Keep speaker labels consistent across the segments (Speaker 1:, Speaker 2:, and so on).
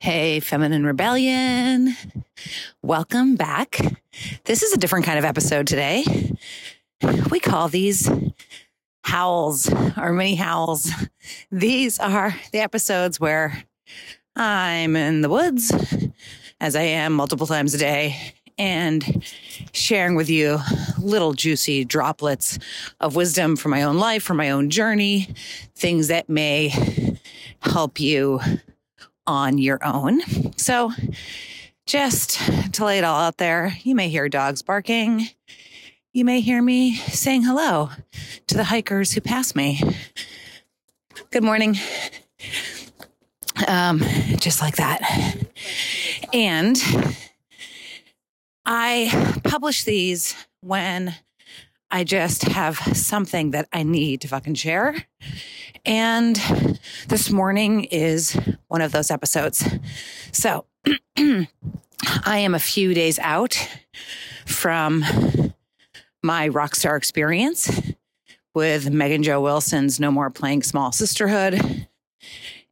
Speaker 1: Hey, Feminine Rebellion. Welcome back. This is a different kind of episode today. We call these howls or mini howls. These are the episodes where I'm in the woods, as I am multiple times a day, and sharing with you little juicy droplets of wisdom from my own life, from my own journey, things that may help you on your own. So, just to lay it all out there, you may hear dogs barking. You may hear me saying hello to the hikers who pass me. Good morning. Um, just like that. And I publish these when I just have something that I need to fucking share. And this morning is one of those episodes. So I am a few days out from my rockstar experience with Megan Jo Wilson's No More Playing Small Sisterhood.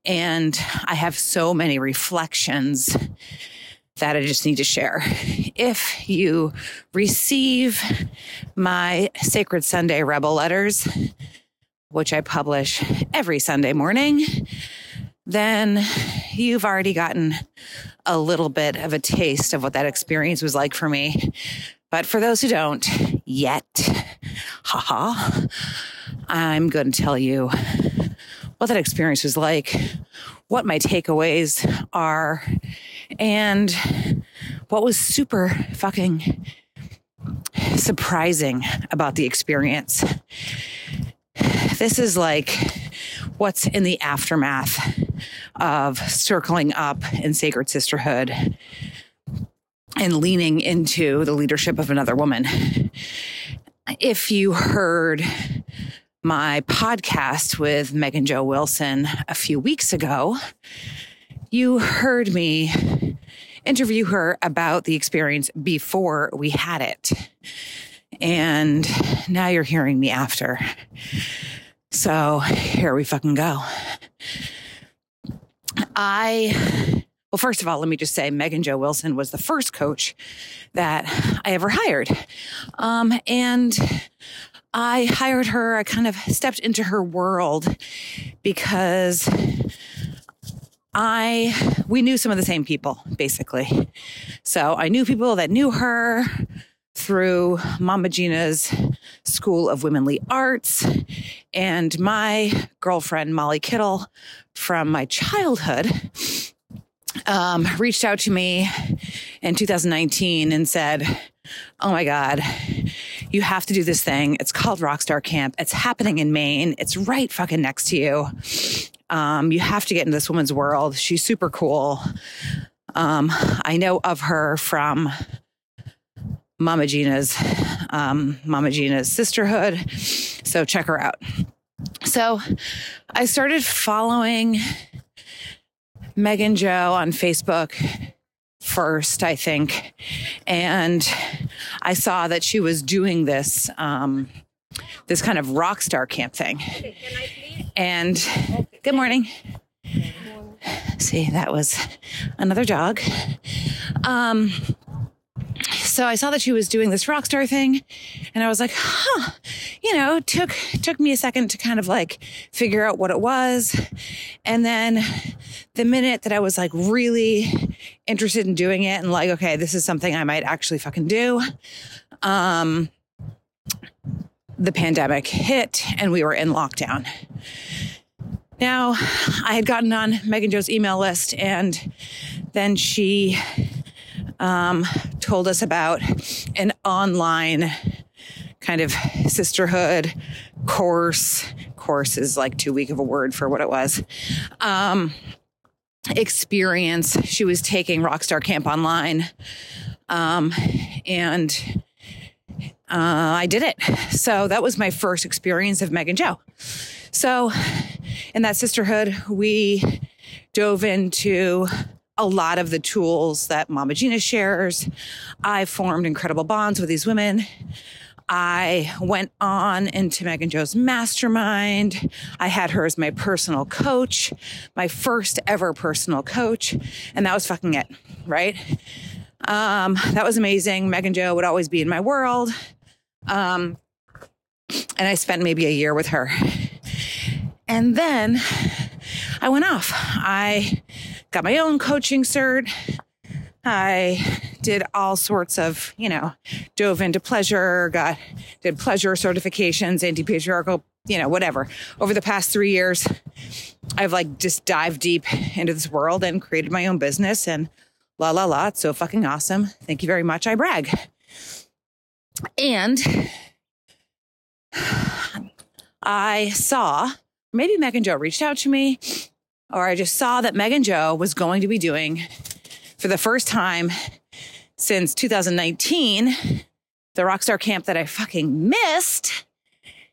Speaker 1: And I have so many reflections that I just need to share. If you receive my Sacred Sunday Rebel letters, which I publish every Sunday morning, then you've already gotten a little bit of a taste of what that experience was like for me. But for those who don't yet, haha, I'm going to tell you what that experience was like, what my takeaways are, and what was super fucking surprising about the experience. This is like what's in the aftermath of circling up in sacred sisterhood and leaning into the leadership of another woman. If you heard my podcast with Megan Jo Wilson a few weeks ago, you heard me interview her about the experience before we had it. And now you're hearing me after. So here we fucking go. I, well, first of all, let me just say Megan Jo Wilson was the first coach that I ever hired. Um, and I hired her, I kind of stepped into her world because I, we knew some of the same people, basically. So I knew people that knew her through Mama Gena's School of Womanly Arts and my girlfriend, Molly Kittle, from my childhood, um, reached out to me in 2019 and said, Oh my God, you have to do this thing. It's called Rockstar Camp. It's happening in Maine. It's right fucking next to you. Um, you have to get into this woman's world. She's super cool. Um, I know of her from Mama Gena's, um, Mama Gena's sisterhood. So check her out. So I started following Megan Jo on Facebook first, I think. And I saw that she was doing this, um, this kind of rock star camp thing. And good morning. See, that was another dog. Um, so I saw that she was doing this rock star thing and I was like, huh, you know, took, took me a second to kind of like figure out what it was. And then the minute that I was like really interested in doing it and like, okay, this is something I might actually fucking do. Um, the pandemic hit and we were in lockdown. Now, I had gotten on Megan Jo's email list and then she um, told us about an online kind of sisterhood course. Course is like too weak of a word for what it was. Um, experience. She was taking Rockstar Camp online. Um, and uh, I did it. So that was my first experience of Megan Jo. So in that sisterhood, we dove into a lot of the tools that Mama Gena shares. I formed incredible bonds with these women. I went on into Megan Jo's mastermind. I had her as my personal coach, my first ever personal coach. And that was fucking it, right? Um, that was amazing. Megan Jo would always be in my world. Um, and I spent maybe a year with her. And then I went off. I got my own coaching cert. I did all sorts of, you know, dove into pleasure, got did pleasure certifications, anti-patriarchal, you know, whatever. Over the past 3 years, I've like just dived deep into this world and created my own business and la la la, it's so fucking awesome. Thank you very much. I brag. And I saw maybe Megan Jo reached out to me, or I just saw that Megan Jo was going to be doing for the first time since 2019, the Rockstar Camp that I fucking missed.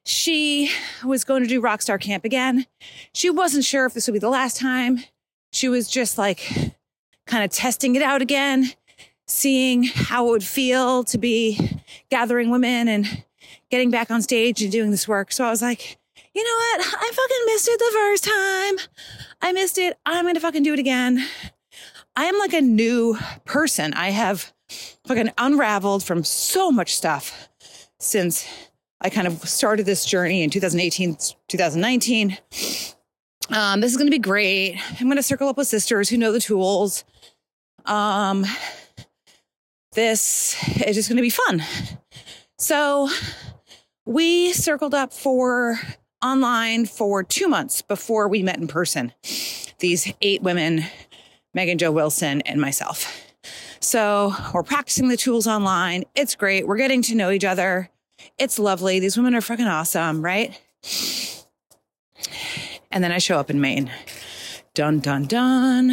Speaker 1: She was going to do Rockstar Camp again. She wasn't sure if this would be the last time. She was just like kind of testing it out again, seeing how it would feel to be gathering women and getting back on stage and doing this work. So I was like, you know what? I fucking missed it the first time. I missed it. I'm going to fucking do it again. I am like a new person. I have fucking unraveled from so much stuff since I kind of started this journey in 2018, 2019. Um, this is going to be great. I'm going to circle up with sisters who know the tools. Um, this is just going to be fun. So we circled up for online for two months before we met in person. These eight women Megan Jo Wilson, and myself. So we're practicing the tools online. It's great. We're getting to know each other. It's lovely. These women are fucking awesome, right? And then I show up in Maine. Dun, dun, dun.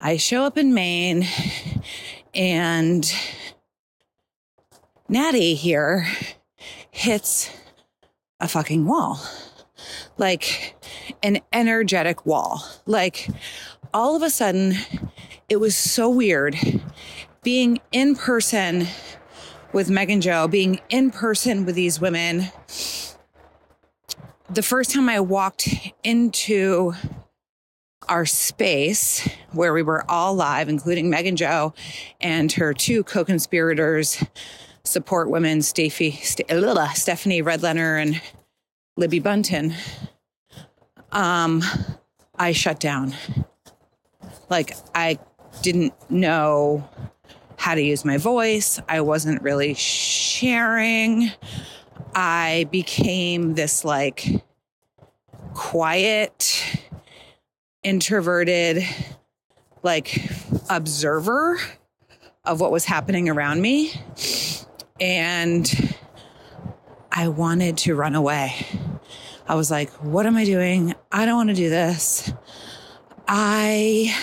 Speaker 1: I show up in Maine and Natty here hits a fucking wall. Like an energetic wall. Like all of a sudden, it was so weird being in person with Megan Jo, being in person with these women. The first time I walked into our space where we were all live, including Megan Jo and her two co conspirators, support women, Steffi, St- Stephanie Redlener and Libby Bunton, um, I shut down. Like I didn't know how to use my voice. I wasn't really sharing. I became this like quiet, introverted, like observer of what was happening around me. And I wanted to run away. I was like, what am I doing? I don't want to do this. I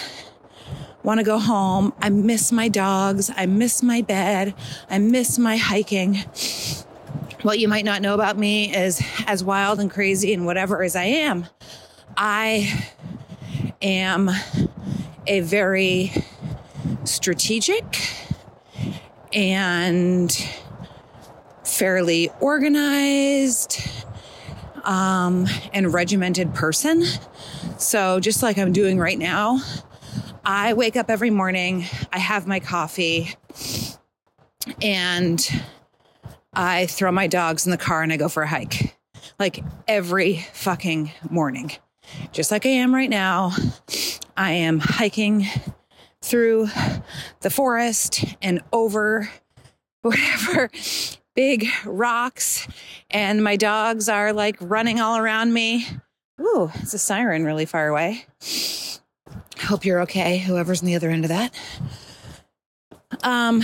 Speaker 1: want to go home. I miss my dogs. I miss my bed. I miss my hiking. What you might not know about me is as wild and crazy and whatever as I am, I am a very strategic and fairly organized um, and regimented person. So, just like I'm doing right now, I wake up every morning, I have my coffee, and I throw my dogs in the car and I go for a hike. Like every fucking morning. Just like I am right now, I am hiking through the forest and over whatever big rocks, and my dogs are like running all around me. Ooh, it's a siren really far away. Hope you're okay, whoever's on the other end of that. Um,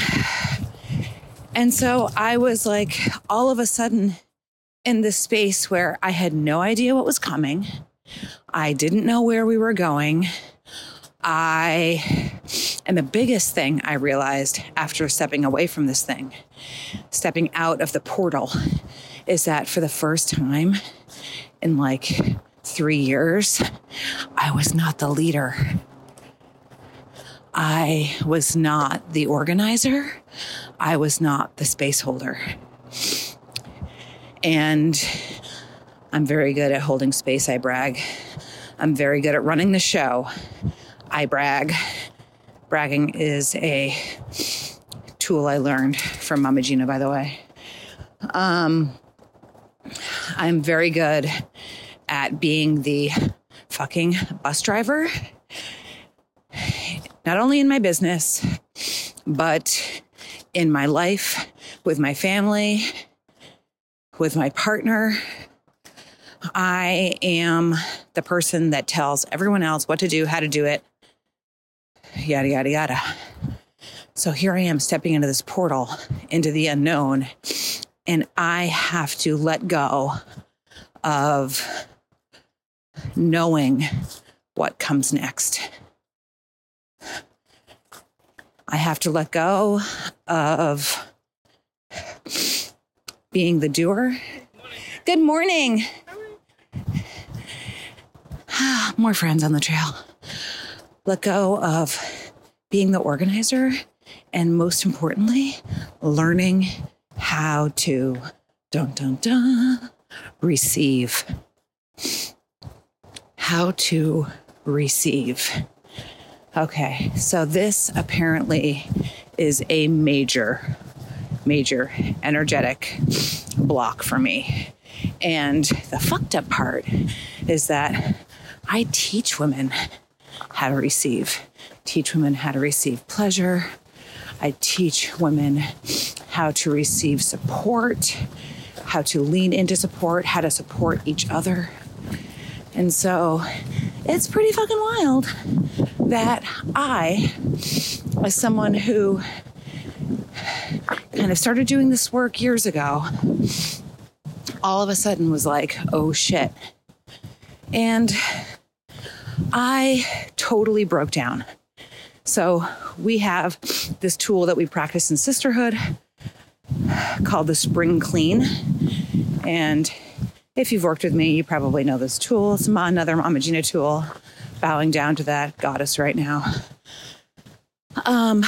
Speaker 1: and so I was like, all of a sudden in this space where I had no idea what was coming. I didn't know where we were going. I, and the biggest thing I realized after stepping away from this thing, stepping out of the portal, is that for the first time in like three years, I was not the leader. I was not the organizer. I was not the space holder. And I'm very good at holding space, I brag. I'm very good at running the show, I brag. Bragging is a tool I learned from Mama Gena, by the way. Um, I'm very good at being the fucking bus driver, not only in my business, but in my life, with my family, with my partner. I am the person that tells everyone else what to do, how to do it, yada, yada, yada. So here I am stepping into this portal into the unknown, and I have to let go of knowing what comes next. I have to let go of being the doer. Good morning. More friends on the trail. Let go of being the organizer and most importantly, learning how to dun dun dun receive. How to receive. Okay, so this apparently is a major, major energetic block for me. And the fucked up part is that I teach women how to receive, teach women how to receive pleasure. I teach women how to receive support, how to lean into support, how to support each other. And so it's pretty fucking wild that I, as someone who kind of started doing this work years ago, all of a sudden was like, oh shit. And I totally broke down. So we have this tool that we practice in sisterhood called the Spring Clean. And if you've worked with me, you probably know this tool. It's another Mama Gena tool, bowing down to that goddess right now. Um,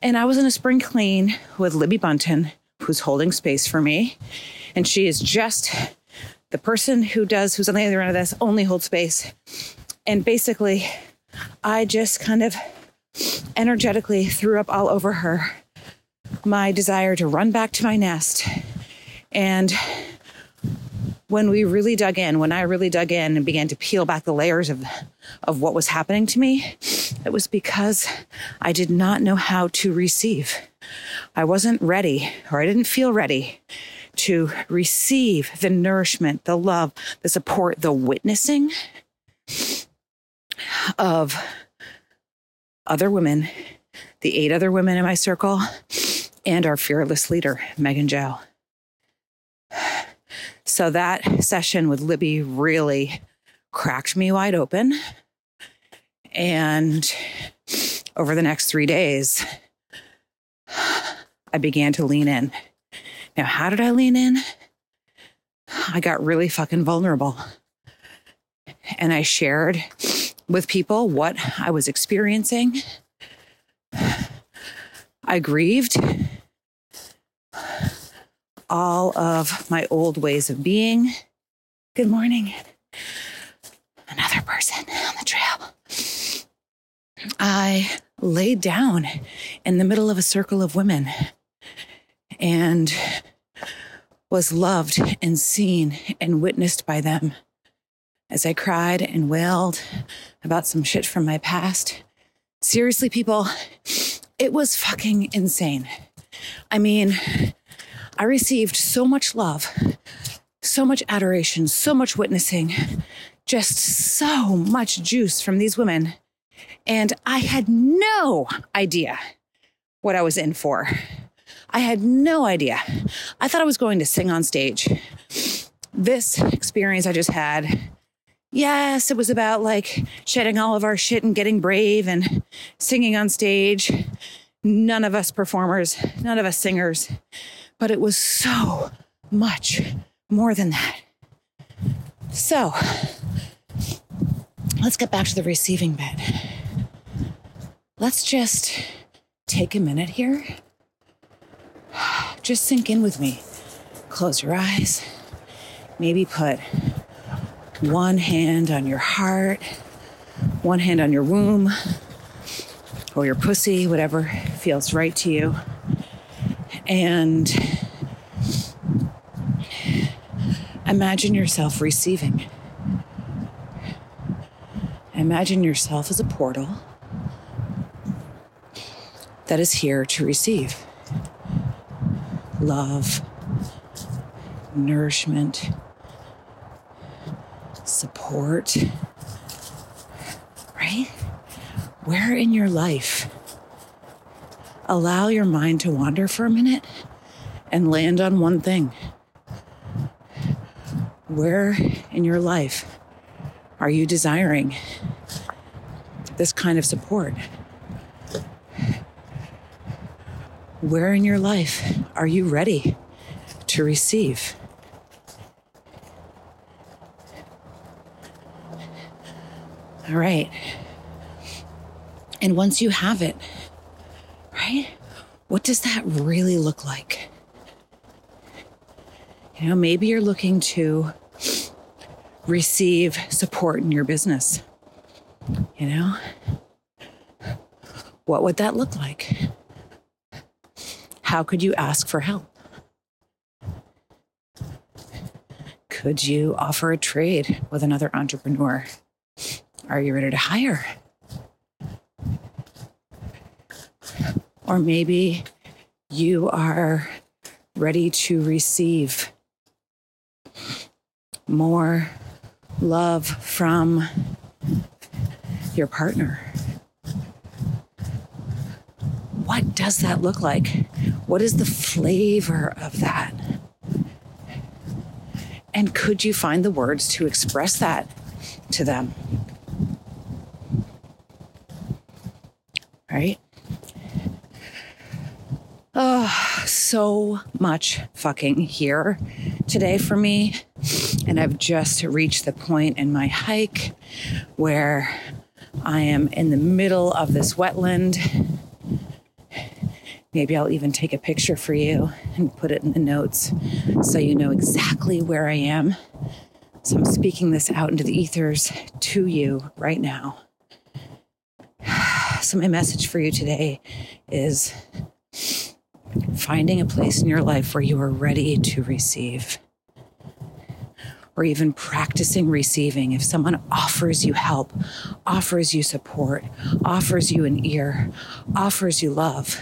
Speaker 1: and I was in a spring clean with Libby Bunton, who's holding space for me. And she is just the person who does, who's on the other end of this, only hold space. And basically, I just kind of energetically threw up all over her my desire to run back to my nest and when we really dug in, when I really dug in and began to peel back the layers of, of what was happening to me, it was because I did not know how to receive. I wasn't ready, or I didn't feel ready to receive the nourishment, the love, the support, the witnessing of other women, the eight other women in my circle, and our fearless leader, Megan Jo. So that session with Libby really cracked me wide open. And over the next three days, I began to lean in. Now, how did I lean in? I got really fucking vulnerable. And I shared with people what I was experiencing. I grieved all of my old ways of being. Good morning. Another person on the trail. I laid down in the middle of a circle of women and was loved and seen and witnessed by them as I cried and wailed about some shit from my past. Seriously, people, it was fucking insane. I mean, I received so much love, so much adoration, so much witnessing, just so much juice from these women. And I had no idea what I was in for. I had no idea. I thought I was going to sing on stage. This experience I just had, yes, it was about like shedding all of our shit and getting brave and singing on stage. None of us performers, none of us singers but it was so much more than that. So let's get back to the receiving bit. Let's just take a minute here. Just sink in with me. Close your eyes. Maybe put one hand on your heart, one hand on your womb or your pussy, whatever feels right to you. And imagine yourself receiving. Imagine yourself as a portal that is here to receive love, nourishment, support, right? Where in your life allow your mind to wander for a minute and land on one thing? Where in your life are you desiring this kind of support? Where in your life are you ready to receive? All right. And once you have it, right, what does that really look like? You know, maybe you're looking to receive support in your business. You know, what would that look like? How could you ask for help? Could you offer a trade with another entrepreneur? Are you ready to hire? Or maybe you are ready to receive more love from your partner. What does that look like? What is the flavor of that? And could you find the words to express that to them? Right? Oh, so much fucking here today for me. And I've just reached the point in my hike where I am in the middle of this wetland. Maybe I'll even take a picture for you and put it in the notes so you know exactly where I am. So I'm speaking this out into the ethers to you right now. So, my message for you today is finding a place in your life where you are ready to receive, or even practicing receiving. If someone offers you help, offers you support, offers you an ear, offers you love,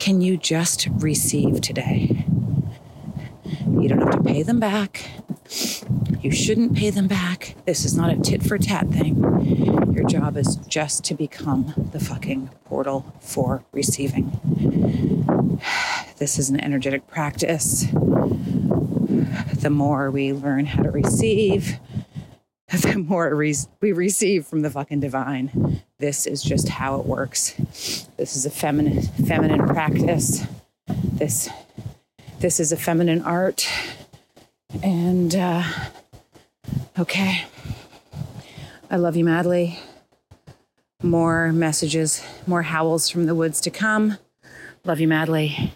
Speaker 1: can you just receive today? You don't have to pay them back. You shouldn't pay them back. This is not a tit for tat thing. Your job is just to become the fucking portal for receiving. This is an energetic practice. The more we learn how to receive, the more we receive from the fucking divine. This is just how it works. This is a feminine feminine practice. This this is a feminine art. And uh, okay, I love you madly. More messages, more howls from the woods to come. Love you madly.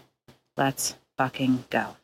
Speaker 1: Let's fucking go.